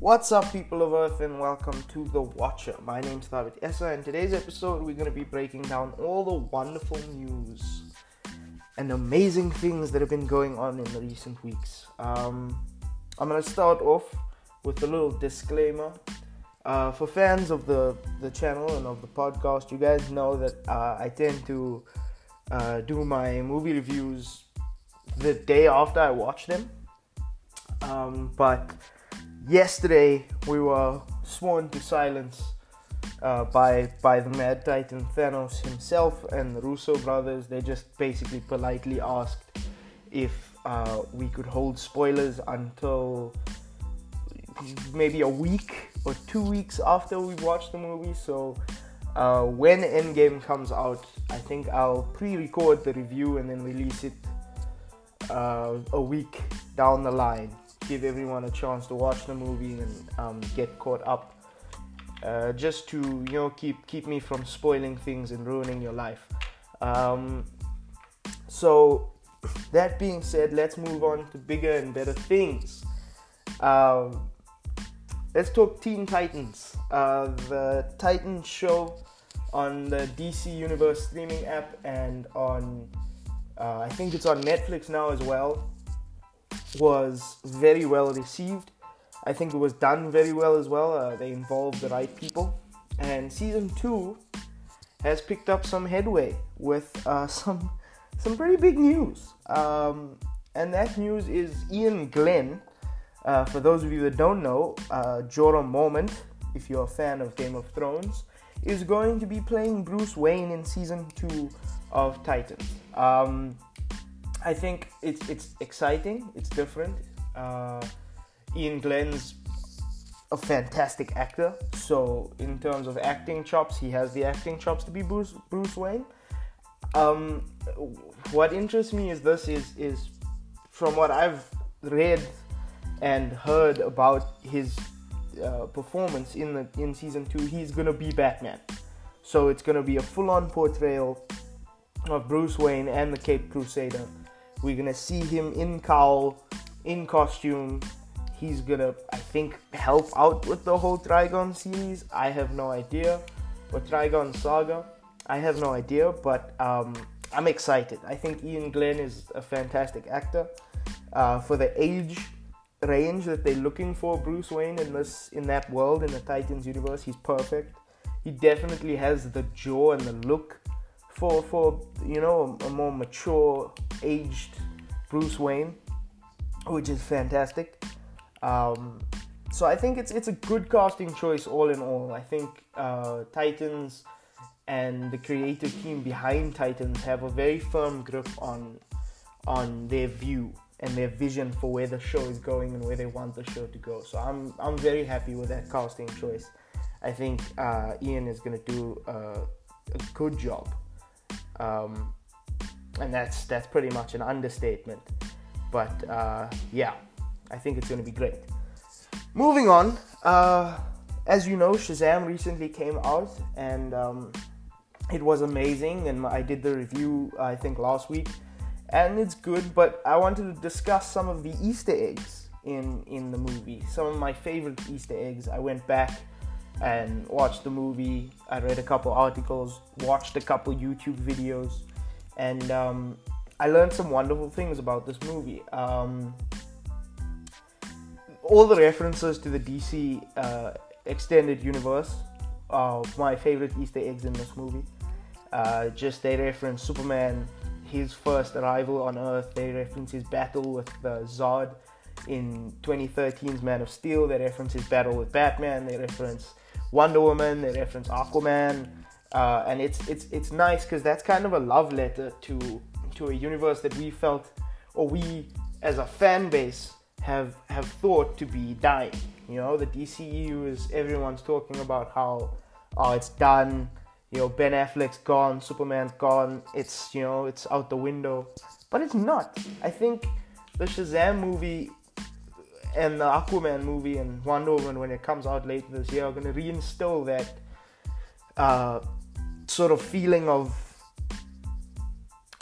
What's up, people of Earth, and welcome to The Watcher. My name's Thabit Essa, and today's episode we're going to be breaking down all the wonderful news and amazing things that have been going on in the recent weeks. Um, I'm going to start off with a little disclaimer. Uh, for fans of the, the channel and of the podcast, you guys know that uh, I tend to uh, do my movie reviews the day after I watch them. Um, but yesterday we were sworn to silence uh, by by the Mad Titan Thanos himself and the Russo brothers. They just basically politely asked if uh, we could hold spoilers until maybe a week or two weeks after we watch the movie. So uh, when Endgame comes out, I think I'll pre-record the review and then release it uh, a week down the line give everyone a chance to watch the movie and um, get caught up. Uh, just to you know keep keep me from spoiling things and ruining your life. Um, so that being said, let's move on to bigger and better things. Um, let's talk Teen Titans, uh, the Titans show on the DC Universe streaming app and on uh, I think it's on Netflix now as well was very well received. I think it was done very well as well. Uh, they involved the right people. And season two has picked up some headway with uh, some some pretty big news. Um, and that news is Iain Glen. Uh, for those of you that don't know, uh, Jorah Mormont, if you're a fan of Game of Thrones, is going to be playing Bruce Wayne in season two of Titans. Um, I think it's it's exciting. It's different. Uh, Iain Glen's a fantastic actor. So in terms of acting chops, he has the acting chops to be Bruce Bruce Wayne. Um, what interests me is this is is from what I've read and heard about his uh, performance in the in season two, he's gonna be Batman. So it's gonna be a full-on portrayal of Bruce Wayne and the Cape Crusader we're gonna see him in cowl, in costume. He's gonna, I think, help out with the whole Trigon series. I have no idea. Or Trigon Saga. I have no idea, but um, I'm excited. I think Iain Glen is a fantastic actor. Uh, for the age range that they're looking for Bruce Wayne in this in that world in the Titans universe, he's perfect. He definitely has the jaw and the look for for you know a, more mature aged Bruce Wayne, which is fantastic. Um, so I think it's it's a good casting choice all in all. I think uh, Titans and the creative team behind Titans have a very firm grip on on their view and their vision for where the show is going and where they want the show to go. So I'm I'm very happy with that casting choice. I think uh, Iain is going to do a good job. Um, and that's that's pretty much an understatement. But uh, yeah, I think it's going to be great. Moving on, uh, as you know, Shazam recently came out and um, it was amazing. And I did the review I think last week, and it's good. But I wanted to discuss some of the Easter eggs in in the movie. Some of my favorite Easter eggs. I went back and watched the movie. I read a couple articles, watched a couple YouTube videos and um, I learned some wonderful things about this movie. Um, all the references to the DC uh, extended universe are my favorite Easter eggs in this movie. Uh, just they reference Superman, his first arrival on Earth. They reference his battle with the Zod in 2013's Man of Steel. They reference his battle with Batman. They reference Wonder Woman. They reference Aquaman uh, and it's it's it's nice because that's kind of a love letter to to a universe that we felt or we as a fan base have have thought to be dying. You know, the DCU is everyone's talking about how oh it's done. You know, Ben Affleck's gone, Superman's gone. It's you know it's out the window, but it's not. I think the Shazam movie and the Aquaman movie and Wonder Woman when it comes out later this year are going to reinstill that uh, sort of feeling of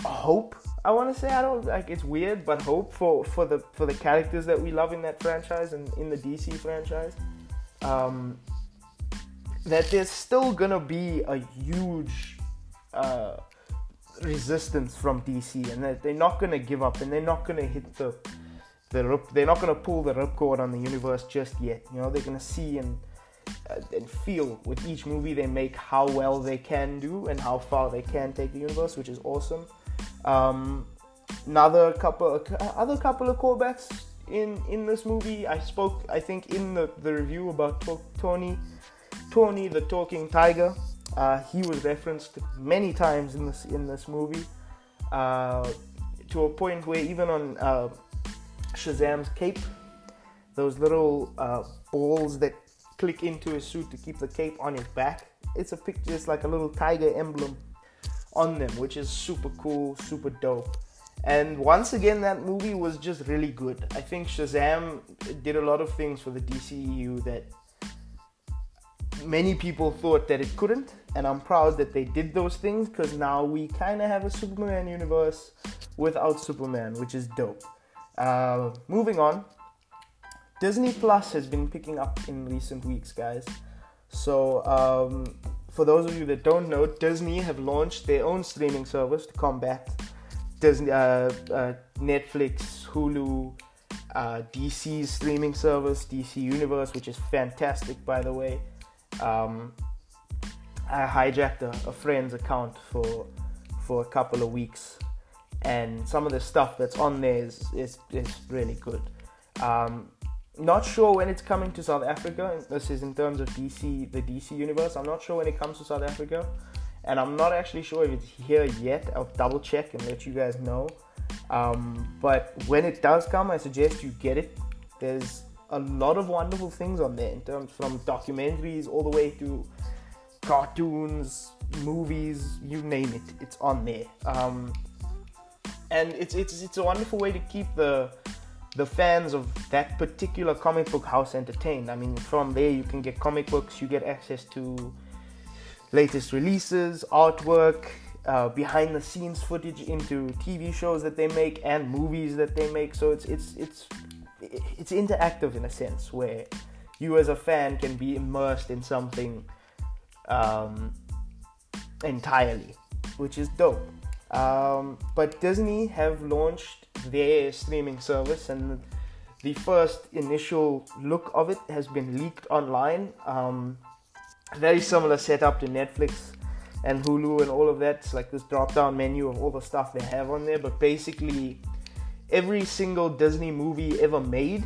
hope, I want to say I don't like it's weird, but hope for for the for the characters that we love in that franchise and in the DC franchise. Um, that there's still gonna be a huge uh, resistance from DC, and that they're not gonna give up, and they're not gonna hit the the rip, they're not gonna pull the ripcord on the universe just yet. You know, they're gonna see and uh, and feel with each movie they make how well they can do and how far they can take the universe, which is awesome. Um, another couple, other couple of callbacks in in this movie. I spoke, I think, in the, the review about Tony, Tony the Talking Tiger. Uh, he was referenced many times in this in this movie, uh, to a point where even on uh, Shazam's cape, those little uh, balls that click into his suit to keep the cape on his back. It's a picture, it's like a little tiger emblem on them, which is super cool, super dope. And once again, that movie was just really good. I think Shazam did a lot of things for the DCEU that many people thought that it couldn't, and I'm proud that they did those things because now we kind of have a Superman universe without Superman, which is dope. Uh, moving on, Disney Plus has been picking up in recent weeks, guys. So, um, for those of you that don't know, Disney have launched their own streaming service to combat Disney, uh, uh, Netflix, Hulu, uh, DC's streaming service, DC Universe, which is fantastic, by the way. Um, I hijacked a, a, friend's account for for a couple of weeks, and some of the stuff that's on there is is, is really good. Um, not sure when it's coming to South Africa. This is in terms of DC, the DC universe. I'm not sure when it comes to South Africa, and I'm not actually sure if it's here yet. I'll double check and let you guys know. Um, but when it does come, I suggest you get it. There's a lot of wonderful things on there in terms from documentaries all the way to cartoons, movies, you name it. It's on there. Um, and it's it's it's a wonderful way to keep the the fans of that particular comic book house entertained. I mean, from there you can get comic books, you get access to latest releases, artwork, uh, behind the scenes footage into TV shows that they make and movies that they make. So it's it's it's it's interactive in a sense where you as a fan can be immersed in something um, entirely, which is dope. Um, but Disney have launched their streaming service, and the first initial look of it has been leaked online. Um, very similar setup to Netflix and Hulu and all of that. It's like this drop down menu of all the stuff they have on there, but basically, every single Disney movie ever made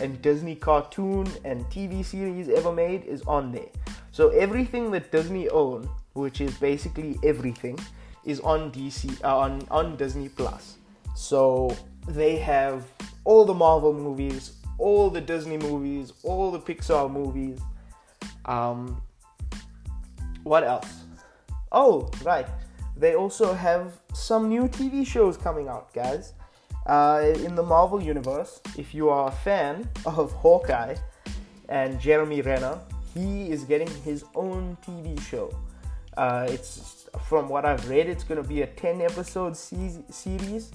and Disney cartoon and TV series ever made is on there. So everything that Disney own, which is basically everything, is on DC uh, on on Disney Plus. So they have all the Marvel movies, all the Disney movies, all the Pixar movies. Um, what else? Oh, right. They also have some new TV shows coming out, guys. Uh, in the Marvel Universe, if you are a fan of Hawkeye and Jeremy Renner, he is getting his own TV show. Uh, it's from what I've read, it's going to be a 10 episode se- series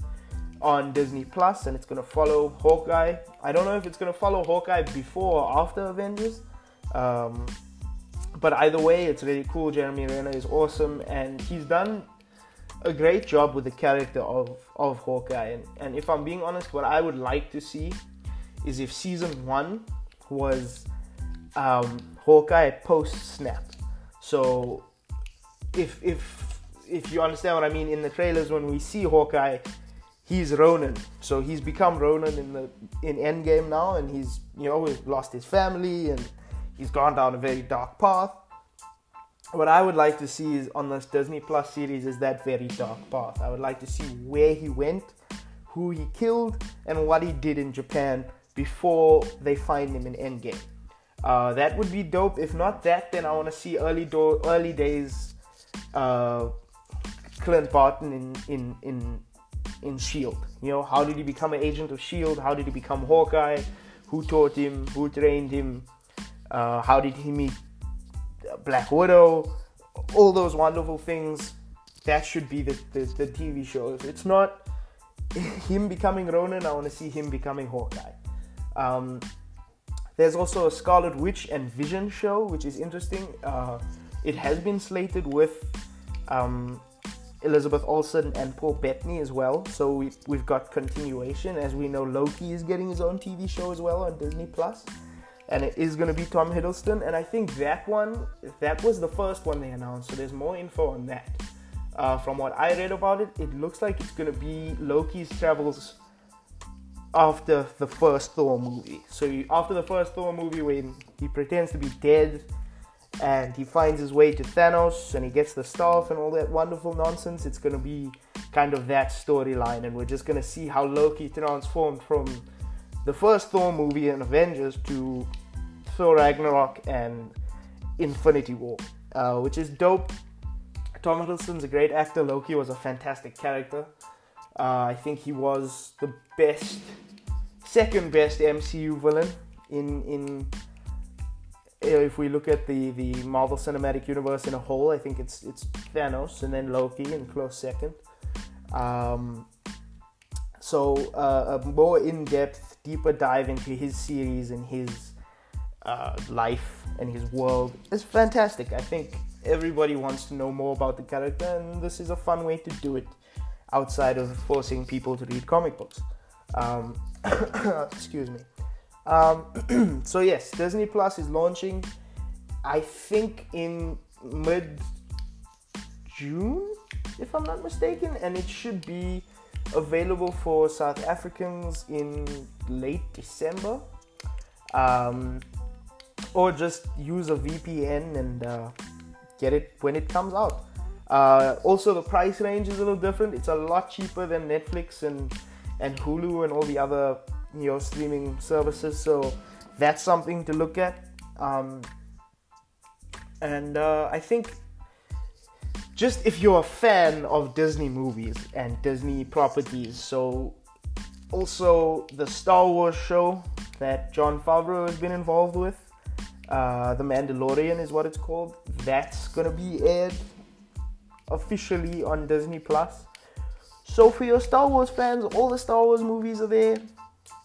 on Disney Plus, and it's gonna follow Hawkeye. I don't know if it's gonna follow Hawkeye before or after Avengers, um, but either way, it's really cool. Jeremy Renner is awesome, and he's done a great job with the character of of Hawkeye. And, and if I'm being honest, what I would like to see is if season one was um, Hawkeye post snap. So if if if you understand what I mean, in the trailers when we see Hawkeye he's Ronin. So he's become Ronin in the in Endgame now, and he's you know he's lost his family and he's gone down a very dark path. What I would like to see is on this Disney Plus series is that very dark path. I would like to see where he went, who he killed, and what he did in Japan before they find him in Endgame. Uh, that would be dope. If not that, then I want to see early do- early days uh, Clint Barton in in in in Shield. You know, how did he become an agent of Shield? How did he become Hawkeye? Who taught him? Who trained him? Uh, how did he meet Black Widow? All those wonderful things. That should be the, the, the TV show. If it's not him becoming Ronin. I want to see him becoming Hawkeye. Um, there's also a Scarlet Witch and Vision show, which is interesting. Uh, it has been slated with um, Elizabeth Olsen and Paul Bettany as well. So we, we've got continuation. As we know, Loki is getting his own TV show as well on Disney Plus, and it is going to be Tom Hiddleston. And I think that one, that was the first one they announced. So there's more info on that. Uh, from what I read about it, it looks like it's going to be Loki's travels after the first Thor movie. So after the first Thor movie, when he pretends to be dead and he finds his way to Thanos and he gets the staff and all that wonderful nonsense. It's going to be kind of that storyline, and we're just going to see how Loki transformed from the first Thor movie and Avengers to Thor Ragnarok and Infinity War, uh, which is dope. Tom Hiddleston's a great actor. Loki was a fantastic character. Uh, I think he was the best, second best MCU villain in in if we look at the, the Marvel Cinematic Universe in a whole, I think it's it's Thanos and then Loki in close second. Um, so uh, a more in-depth, deeper dive into his series and his uh, life and his world is fantastic. I think everybody wants to know more about the character, and this is a fun way to do it outside of forcing people to read comic books. Um, excuse me. Um, so yes, Disney Plus is launching. I think in mid June, if I'm not mistaken, and it should be available for South Africans in late December. Um, or just use a VPN and uh, get it when it comes out. Uh, also, the price range is a little different. It's a lot cheaper than Netflix and and Hulu and all the other your streaming services. So that's something to look at. Um, and uh, I think just if you're a fan of Disney movies and Disney properties, so also the Star Wars show that Jon Favreau has been involved with, uh, The Mandalorian is what it's called. That's gonna be aired officially on Disney Plus. So for your Star Wars fans, all the Star Wars movies are there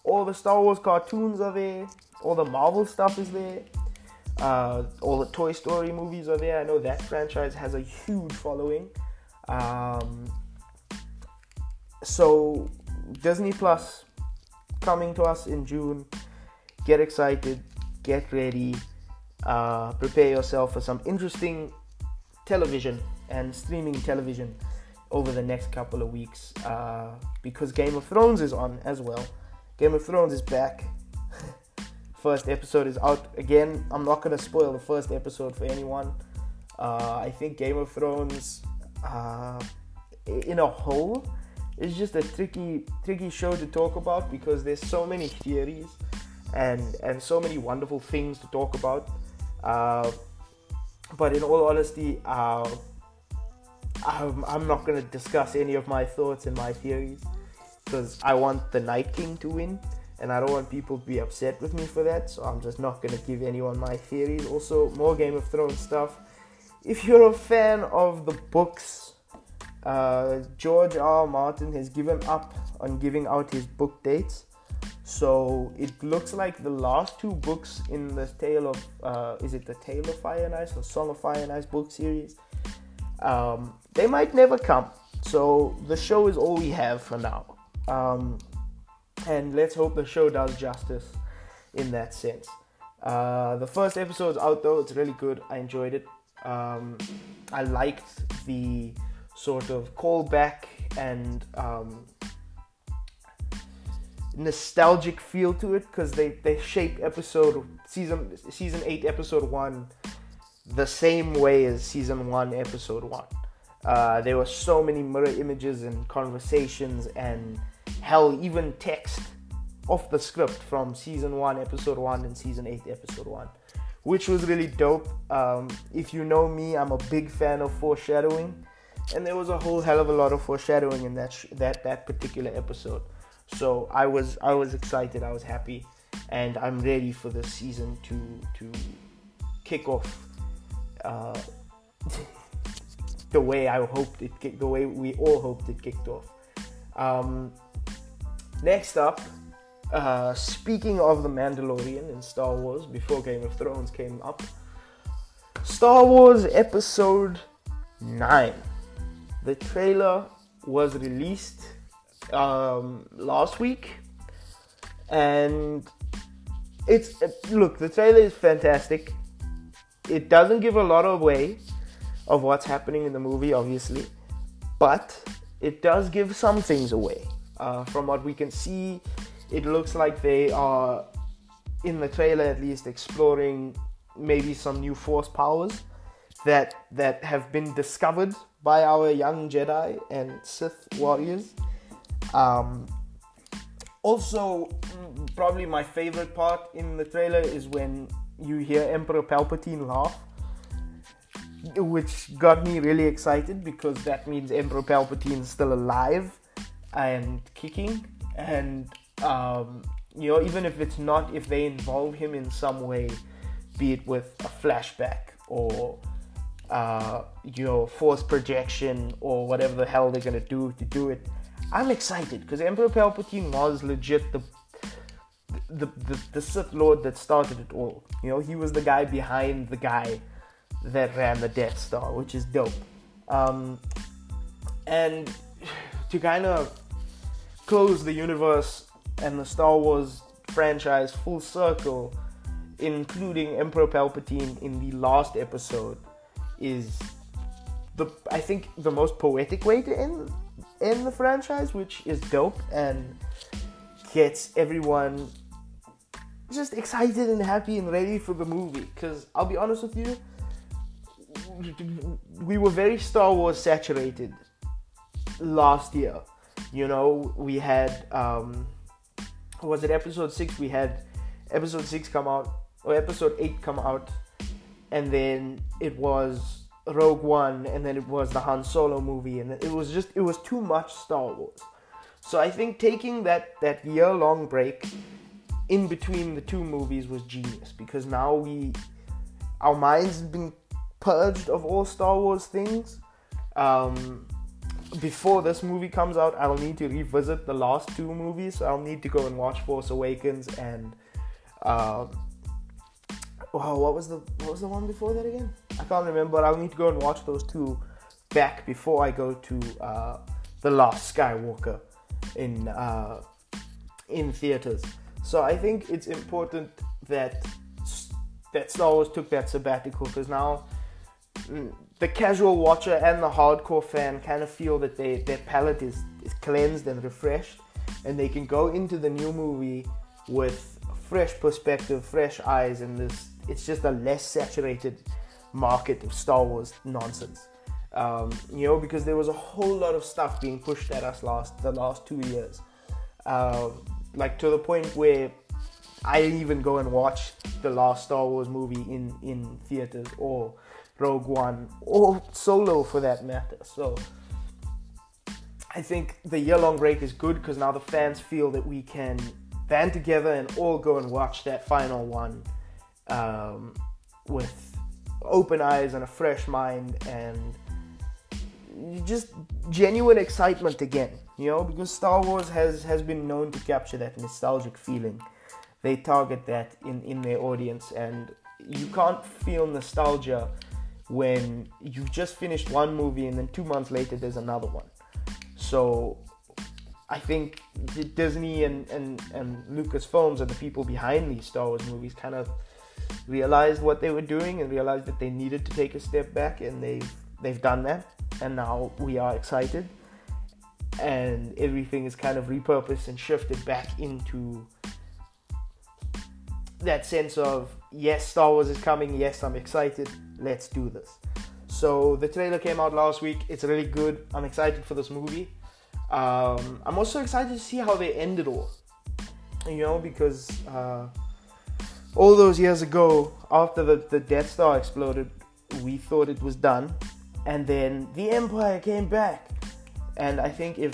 all the Star Wars cartoons are there, all the Marvel stuff is there, uh, all the Toy Story movies are there. I know that franchise has a huge following. Um, so Disney Plus coming to us in June. Get excited, get ready, uh, prepare yourself for some interesting television and streaming television over the next couple of weeks uh, because Game of Thrones is on as well. Game of Thrones is back. first episode is out again. I'm not gonna spoil the first episode for anyone. Uh, I think Game of Thrones, uh, in a whole, is just a tricky, tricky show to talk about because there's so many theories and and so many wonderful things to talk about. Uh, but in all honesty, uh, I'm, I'm not gonna discuss any of my thoughts and my theories because I want the Night King to win, and I don't want people to be upset with me for that. So I'm just not gonna give anyone my theories. Also, more Game of Thrones stuff. If you're a fan of the books, uh, George R. R. Martin has given up on giving out his book dates. So it looks like the last two books in the Tale of uh, is it the Tale of Fire and Ice or Song of Fire and Ice book series? Um, they might never come. So the show is all we have for now. Um, and let's hope the show does justice in that sense. Uh, the first episode's out though, it's really good. I enjoyed it. Um, I liked the sort of callback and um, nostalgic feel to it because they, they shape episode season season 8 episode 1 the same way as season 1 episode 1 uh, there were so many mirror images and conversations and hell, even text off the script from season one, episode one, and season eight, episode one, which was really dope. Um, if you know me, I'm a big fan of foreshadowing, and there was a whole hell of a lot of foreshadowing in that sh- that that particular episode. So I was I was excited, I was happy, and I'm ready for the season to to kick off. Uh, the way I hoped it, the way we all hoped it kicked off. Um, Next up, uh, speaking of the Mandalorian in Star Wars, before Game of Thrones came up, Star Wars Episode 9. The trailer was released um, last week, and it's look the trailer is fantastic. It doesn't give a lot away of what's happening in the movie, obviously, but it does give some things away. Uh, from what we can see, it looks like they are in the trailer at least exploring maybe some new force powers that that have been discovered by our young Jedi and Sith warriors. Um, also, mm, probably my favorite part in the trailer is when you hear Emperor Palpatine laugh, which got me really excited because that means Emperor Palpatine is still alive and kicking. And, um, you know, even if it's not, if they involve him in some way, be it with a flashback or uh, you know, force projection or whatever the hell they're gonna do to do it. I'm excited because Emperor Palpatine was legit the the, the the Sith Lord that started it all. You know, he was the guy behind the guy that ran the Death Star, which is dope. Um, and to kind of close the universe and the Star Wars franchise full circle, including Emperor Palpatine in the last episode is the I think the most poetic way to end end the franchise, which is dope and gets everyone just excited and happy and ready for the movie. Because I'll be honest with you, we were very Star Wars saturated last year. You know, we had um, was it episode six? We had episode six come out or episode eight come out and then it was Rogue One, and then it was the Han Solo movie, and it was just it was too much Star Wars. So I think taking that that year long break in between the two movies was genius because now we our minds have been purged of all Star Wars things. Um, before this movie comes out, I'll need to revisit the last two movies. I'll need to go and watch Force Awakens and uh, oh, what was the what was the one before that again? I can't remember. I'll need to go and watch those two back before I go to uh, the Last Skywalker in uh, in theaters. So I think it's important that that Star Wars took that sabbatical because now mm, the casual watcher and the hardcore fan kind of feel that they, their palate is, is cleansed and refreshed, and they can go into the new movie with fresh perspective, fresh eyes, and this it's just a less saturated market of Star Wars nonsense. Um, you know, because there was a whole lot of stuff being pushed at us last the last two years, uh, like to the point where I didn't even go and watch the last Star Wars movie in in theaters or Rogue One or Solo for that matter. So I think the year long break is good because now the fans feel that we can band together and all go and watch that final one um, with open eyes and a fresh mind and just genuine excitement again you know because star wars has has been known to capture that nostalgic feeling they target that in in their audience and you can't feel nostalgia when you've just finished one movie and then two months later there's another one. So i think disney and and, and lucasfilms are the people behind these star wars movies kind of realized what they were doing and realized that they needed to take a step back and they've they've done that. And now we are excited. And everything is kind of repurposed and shifted back into that sense of yes Star Wars is coming. Yes I'm excited let's do this so the trailer came out last week it's really good I'm excited for this movie um, I'm also excited to see how they end it all you know because uh, all those years ago, after the, the Death Star exploded, we thought it was done. And then the Empire came back. And I think if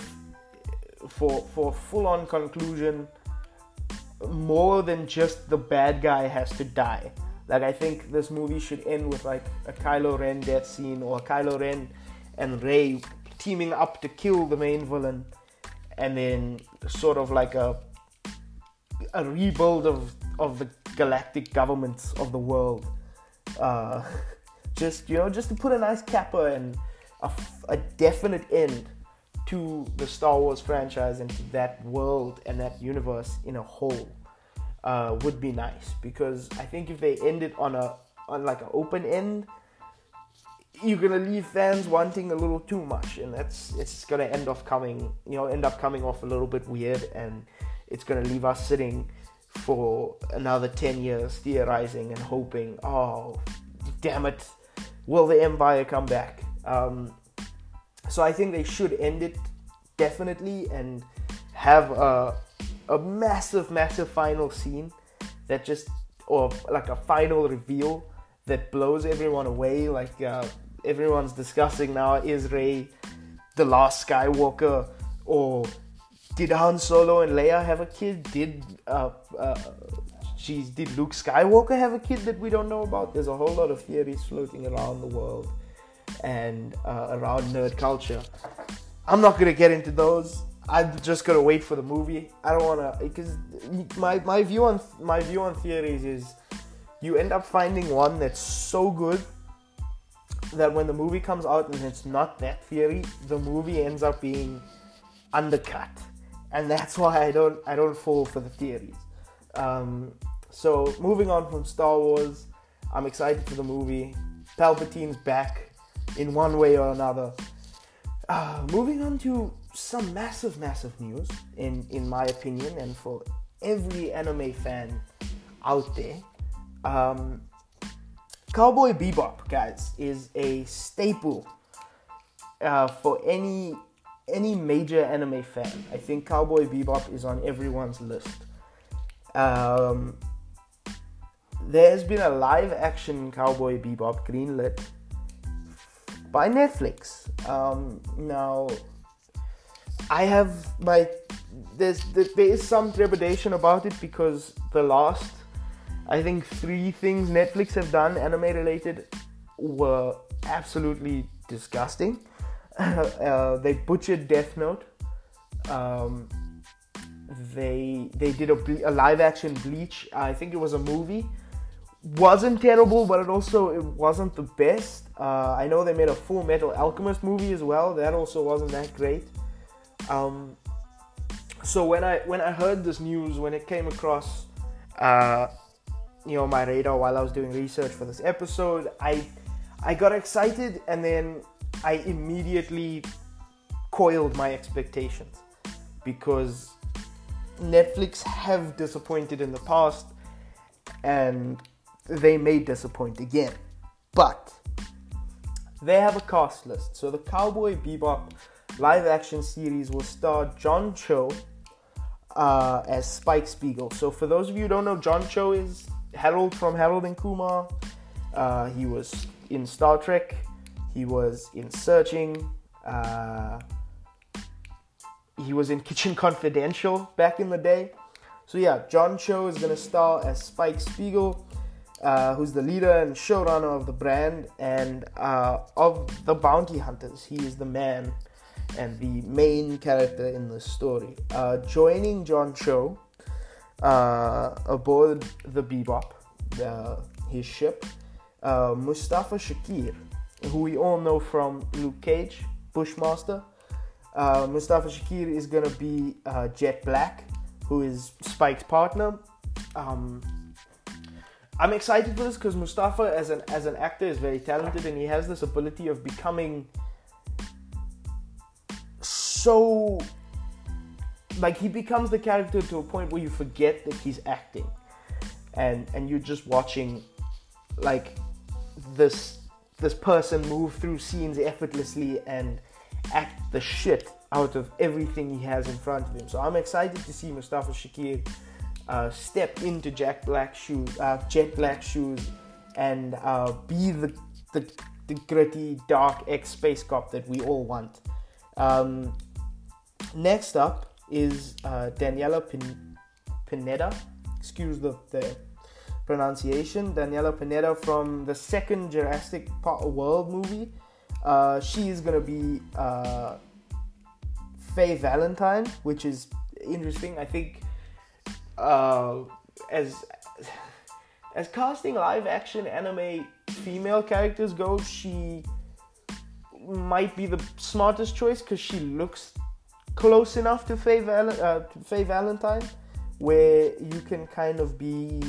for for full on conclusion, more than just the bad guy has to die. Like I think this movie should end with like a Kylo Ren death scene or Kylo Ren and Rey teaming up to kill the main villain and then sort of like a a rebuild of of the galactic governments of the world. Uh, just you know, just to put a nice capper and a, a definite end to the Star Wars franchise and to that world and that universe in a whole uh, would be nice. Because I think if they end it on a on like an open end, you're gonna leave fans wanting a little too much, and that's it's gonna end off coming you know end up coming off a little bit weird, and it's gonna leave us sitting for another 10 years theorizing and hoping oh damn it will the empire come back? Um, so i think they should end it definitely and have a, a massive massive final scene that just or like a final reveal that blows everyone away like uh, everyone's discussing now is Rey the last skywalker or did Han Solo and Leia have a kid? Did uh, uh, she's did Luke Skywalker have a kid that we don't know about? There's a whole lot of theories floating around the world and uh, around nerd culture. I'm not gonna get into those. I'm just gonna wait for the movie. I don't wanna because my my view on my view on theories is you end up finding one that's so good that when the movie comes out and it's not that theory, the movie ends up being undercut and that's why I don't I don't fall for the theories. Um, so moving on from Star Wars, I'm excited for the movie. Palpatine's back in one way or another. Uh, moving on to some massive, massive news in in my opinion, and for every anime fan out there. Um, Cowboy Bebop, guys, is a staple uh, for any any major anime fan, I think Cowboy Bebop is on everyone's list. Um, there's been a live action Cowboy Bebop greenlit by Netflix. Um, now, I have my there's there is some trepidation about it because the last I think three things Netflix have done anime related were absolutely disgusting. uh, they butchered Death Note. Um, they they did a, a, live action Bleach. I think it was a movie. wasn't terrible, but it also it wasn't the best. Uh, I know they made a Full Metal Alchemist movie as well. That also wasn't that great. Um, so when I when I heard this news, when it came across, uh, you know, my radar while I was doing research for this episode, I I got excited and then I immediately coiled my expectations because Netflix have disappointed in the past and they may disappoint again. But they have a cast list. So the Cowboy Bebop live action series will star John Cho uh, as Spike Spiegel. So for those of you who don't know, John Cho is Harold from Harold and Kumar. Uh, he was in Star Trek. He was in Searching. Uh, he was in Kitchen Confidential back in the day. So yeah, John Cho is gonna star as Spike Spiegel, uh, who's the leader and showrunner of the brand and uh, of the bounty hunters. He is the man and the main character in the story. Uh, joining John Cho uh, aboard the Bebop, his ship, uh, Mustafa Shakir who we all know from Luke Cage, Bushmaster. Uh, Mustafa Shakir is gonna be uh, Jet Black, who is Spike's partner. Um, I'm excited for this because Mustafa, as an as an actor, is very talented and he has this ability of becoming so like he becomes the character to a point where you forget that he's acting, and and you're just watching like this this person move through scenes effortlessly and act the shit out of everything he has in front of him. So I'm excited to see Mustafa Shakir uh, step into Jack Black shoes, uh, Jet Black shoes, and uh, be the, the, the gritty, dark ex space cop that we all want. Um, next up is uh, Daniella Pin- Pineda. Excuse the, the pronunciation, Daniella Pineda from the second Jurassic Park World movie. Uh, she is gonna be uh, Faye Valentine, which is interesting. I think uh, as as casting live action anime female characters go, she might be the smartest choice because she looks close enough to Faye, Val- uh, to Faye Valentine, where you can kind of be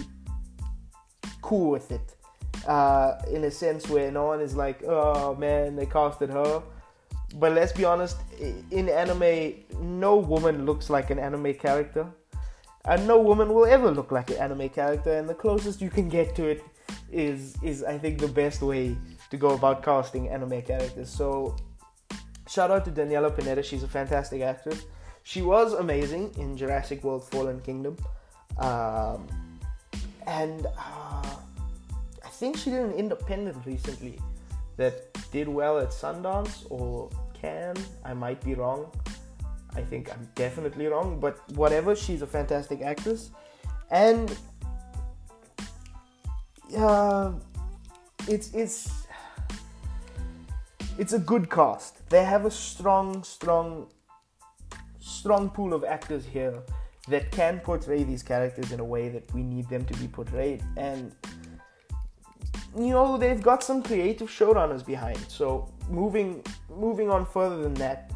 cool with it. Uh, in a sense where no one is like, oh man, they casted her. But let's be honest, in anime, no woman looks like an anime character. And no woman will ever look like an anime character, and the closest you can get to it is is I think the best way to go about casting anime characters. So shout out to Daniella Pineda, she's a fantastic actress. She was amazing in Jurassic World Fallen Kingdom. Um, and uh, I think she did an independent recently that did well at Sundance or Cannes. I might be wrong. I think I'm definitely wrong, but whatever, she's a fantastic actress. And uh, it's it's it's a good cast. They have a strong, strong, strong pool of actors here that can portray these characters in a way that we need them to be portrayed. And you know, they've got some creative showrunners behind. So moving moving on further than that,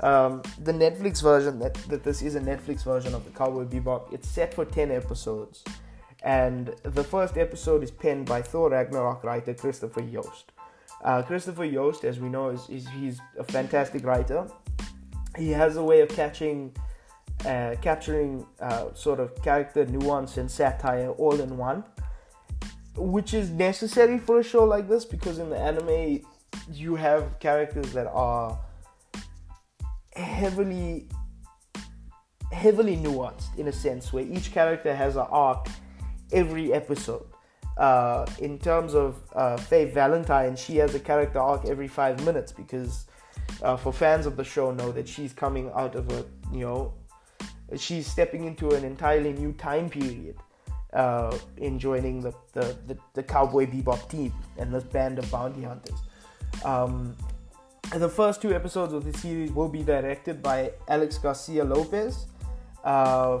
um, the Netflix version that, that this is a Netflix version of the Cowboy Bebop. It's set for ten episodes, and the first episode is penned by Thor Ragnarok writer Christopher Yost. Uh, Christopher Yost, as we know, is, is he's a fantastic writer. He has a way of catching, uh, capturing uh, sort of character nuance and satire all in one, which is necessary for a show like this because in the anime you have characters that are heavily heavily nuanced in a sense where each character has an arc every episode uh, in terms of uh, Faye Valentine, she has a character arc every five minutes because uh, for fans of the show know that she's coming out of a you know she's stepping into an entirely new time period uh, in joining the, the, the, the, Cowboy Bebop team and this band of bounty hunters. Um, the first two episodes of the series will be directed by Alex Garcia Lopez. Uh,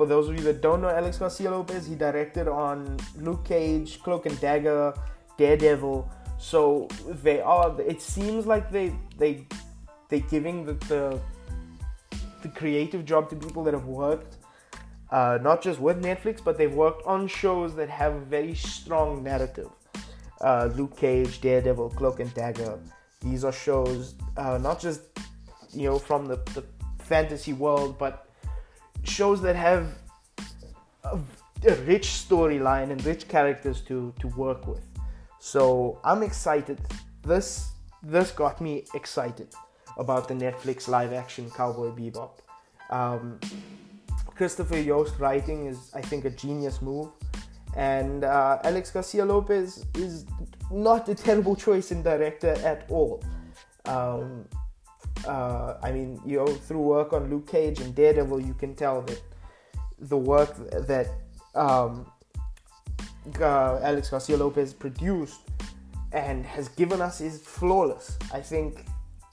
for those of you that don't know Alex Garcia Lopez, he directed on Luke Cage, Cloak and Dagger, Daredevil. So they are. It seems like they they they giving the, the the creative job to people that have worked uh, not just with Netflix, but they've worked on shows that have a very strong narrative. Uh, Luke Cage, Daredevil, Cloak and Dagger. These are shows uh, not just you know from the, the fantasy world, but shows that have a, a rich storyline and rich characters to to work with. So I'm excited. This this got me excited about the Netflix live action Cowboy Bebop. Um, Christopher Yost writing is, I think, a genius move, and uh, Alex Garcia Lopez is not a terrible choice in director at all. Um, uh, I mean, you know, through work on Luke Cage and Daredevil, you can tell that the work that um, uh, Alex Garcia Lopez produced and has given us is flawless. I think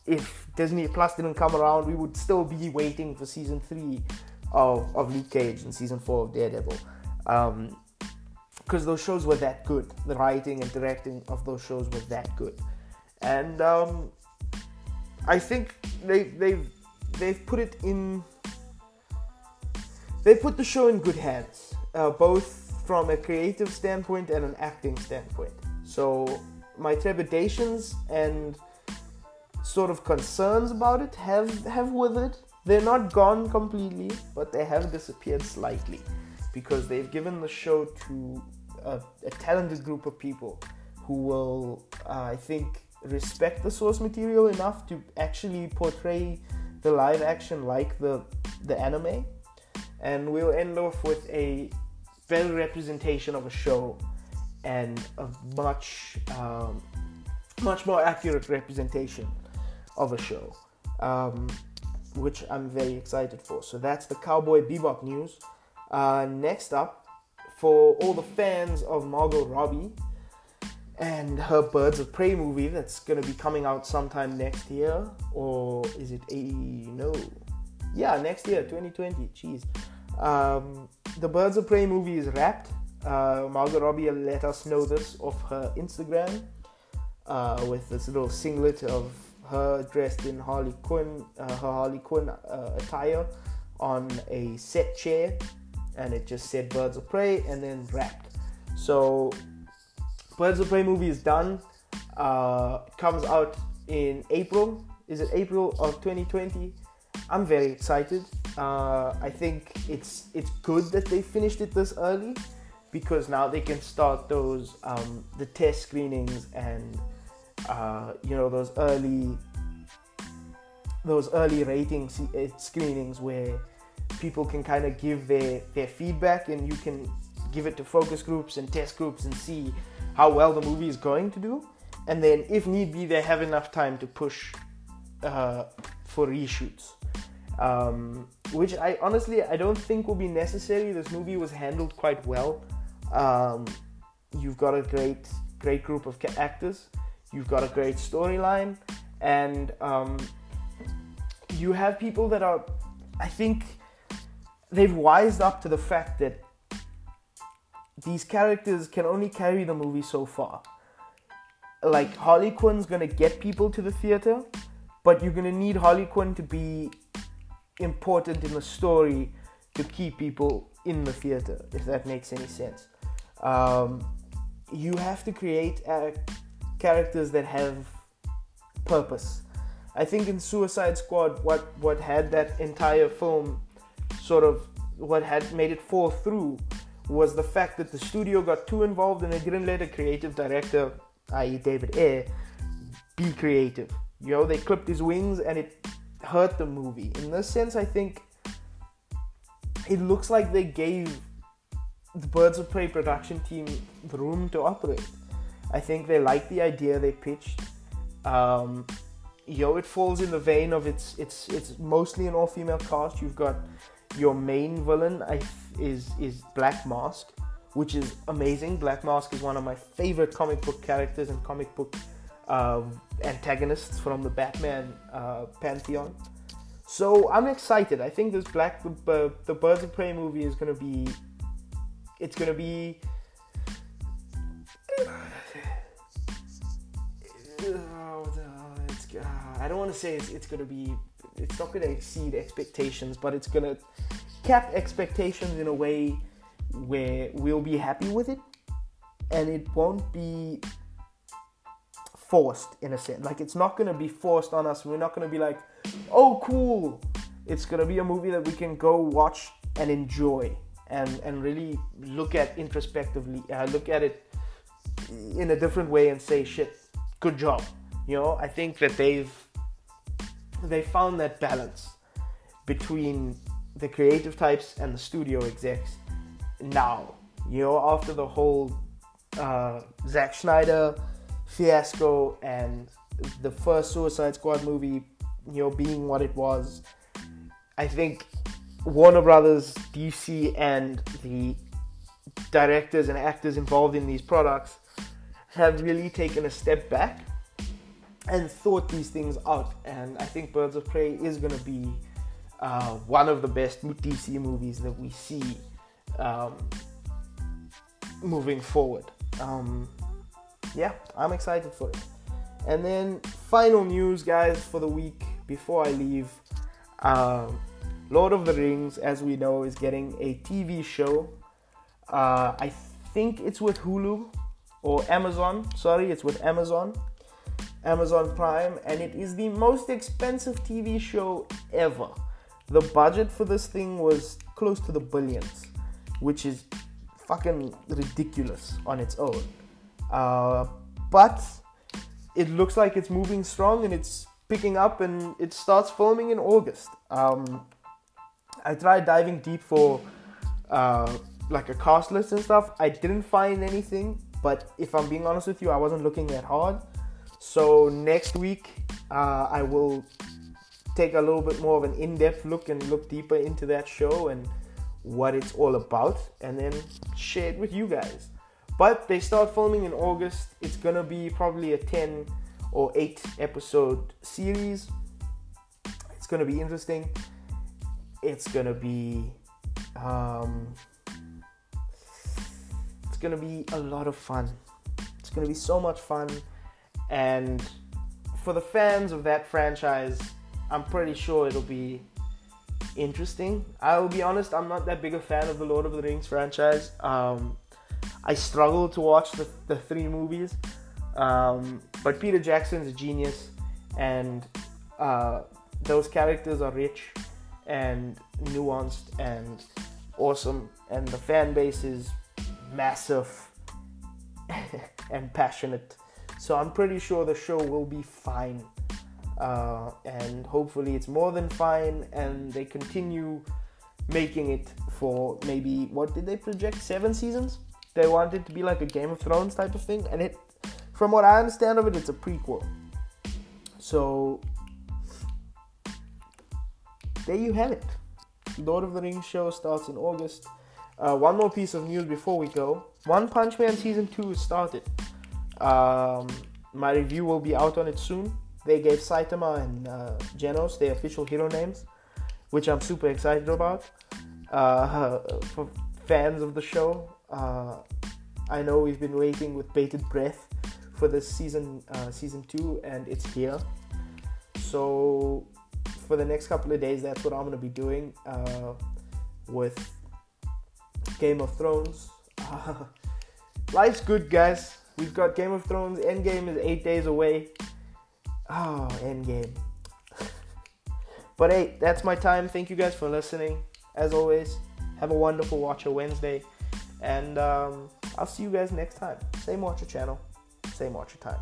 if Disney Plus didn't come around, we would still be waiting for season three of, of Luke Cage and season four of Daredevil. Um, because those shows were that good. The writing and directing of those shows was that good, and um, I think they they've they've put it in. They put the show in good hands, uh, both from a creative standpoint and an acting standpoint. So my trepidations and sort of concerns about it have have withered. They're not gone completely, but they have disappeared slightly because they've given the show to a, a talented group of people who will, uh, I think, respect the source material enough to actually portray the live action like the the anime, and we'll end off with a better representation of a show and a much um, much more accurate representation of a show, um, which I'm very excited for. So that's the Cowboy Bebop news. Uh, next up, for all the fans of Margot Robbie and her Birds of Prey movie that's to be coming out sometime next year, or is it a no? yeah, next year, 2020. Jeez. Um, the Birds of Prey movie is wrapped. Uh, Margot Robbie let us know this off her Instagram uh, with this little singlet of her dressed in Harley Quinn, uh, her Harley Quinn uh, attire on a set chair, and it just said Birds of Prey and then wrapped. So, Birds of Prey movie is done. Uh, comes out in April. Is it April of 2020? I'm very excited. Uh, I think it's it's good that they finished it this early because now they can start those um, the test screenings and uh, you know those early those early rating eh, screenings where people can kind of give their their feedback and you can give it to focus groups and test groups and see how well the movie is going to do and then if need be they have enough time to push uh, for reshoots um, which I honestly I don't think will be necessary. This movie was handled quite well. Um, you've got a great great group of actors. You've got a great storyline, and um, you have people that are. I think they've wised up to the fact that these characters can only carry the movie so far. Like Harley Quinn's gonna get people to the theater, but you're gonna need Harley Quinn to be important in the story to keep people in the theater, if that makes any sense. Um, you have to create uh, characters that have purpose. I think in Suicide Squad, what what had that entire film sort of what had made it fall through was the fact that the studio got too involved and they didn't let a creative director, i.e., David Ayer, be creative. You know, they clipped his wings and it hurt the movie. In this sense, I think it looks like they gave the Birds of Prey production team the room to operate. I think they like the idea they pitched. Um, yo, it falls in the vein of it's it's it's mostly an all-female cast. You've got your main villain I, is is Black Mask, which is amazing. Black Mask is one of my favorite comic book characters and comic book uh, antagonists from the Batman uh, pantheon. So I'm excited. I think this Black the, the Birds of Prey movie is gonna be. It's gonna be. I don't want to say it's, it's gonna be. It's not gonna exceed expectations, but it's gonna cap expectations in a way where we'll be happy with it, and it won't be forced in a sense. Like it's not gonna be forced on us. We're not gonna be like, oh cool. It's gonna be a movie that we can go watch and enjoy and and really look at introspectively, uh, look at it in a different way and say, shit, good job. You know, I think that they've they found that balance between the creative types and the studio execs now. You know, after the whole uh, Zack Snyder fiasco and the first Suicide Squad movie, you know, being what it was, I think Warner Brothers, DC, and the directors and actors involved in these products have really taken a step back and thought these things out. And I think Birds of Prey is going to be uh, one of the best DC movies that we see um, moving forward. Um, yeah, I'm excited for it. And then final news, guys, for the week before I leave. Um, Lord of the Rings, as we know, is getting a TV show. Uh, I think it's with Hulu or Amazon. Sorry, it's with Amazon. Amazon Prime, and it is the most expensive TV show ever. The budget for this thing was close to the billions, which is fucking ridiculous on its own. Uh, but it looks like it's moving strong and it's picking up and it starts filming in August. Um, I tried diving deep for uh, like a cast list and stuff. I didn't find anything, but if I'm being honest with you, I wasn't looking that hard. So next week, uh, I will take a little bit more of an in-depth look and look deeper into that show and what it's all about, and then share it with you guys. But they start filming in August. It's gonna be probably a 10 or 8 episode series. It's gonna be interesting. it's gonna be um, it's gonna be a lot of fun. It's gonna be so much fun, and for the fans of that franchise, I'm pretty sure it'll be interesting. I will be honest, I'm not that big a fan of the Lord of the Rings franchise. Um, I struggle to watch the, the three movies, um, but Peter Jackson's a genius, and uh, those characters are rich and nuanced and awesome, and the fan base is massive and passionate. So I'm pretty sure the show will be fine. Uh, and hopefully it's more than fine and they continue making it for maybe what did they project? Seven seasons? They want it to be like a game of thrones type of thing. And it from what i understand of it it's a prequel. So there you have it. Lord of the rings show starts in august. Uh, one more piece of news before we go. One punch man season 2 started um, my review will be out on it soon they gave Saitama and uh, Genos their official hero names, which I'm super excited about. Uh, for fans of the show, uh, I know we've been waiting with bated breath for this season, uh, season two, and it's here. So for the next couple of days, that's what I'm gonna be doing uh, with Game of Thrones. life's good, guys. We've got Game of Thrones. Endgame is eight days away. Oh, Endgame. but hey, that's my time. Thank you guys for listening. As always, have a wonderful Watcher Wednesday. And um, I'll see you guys next time. Same Watcher channel, same Watcher time.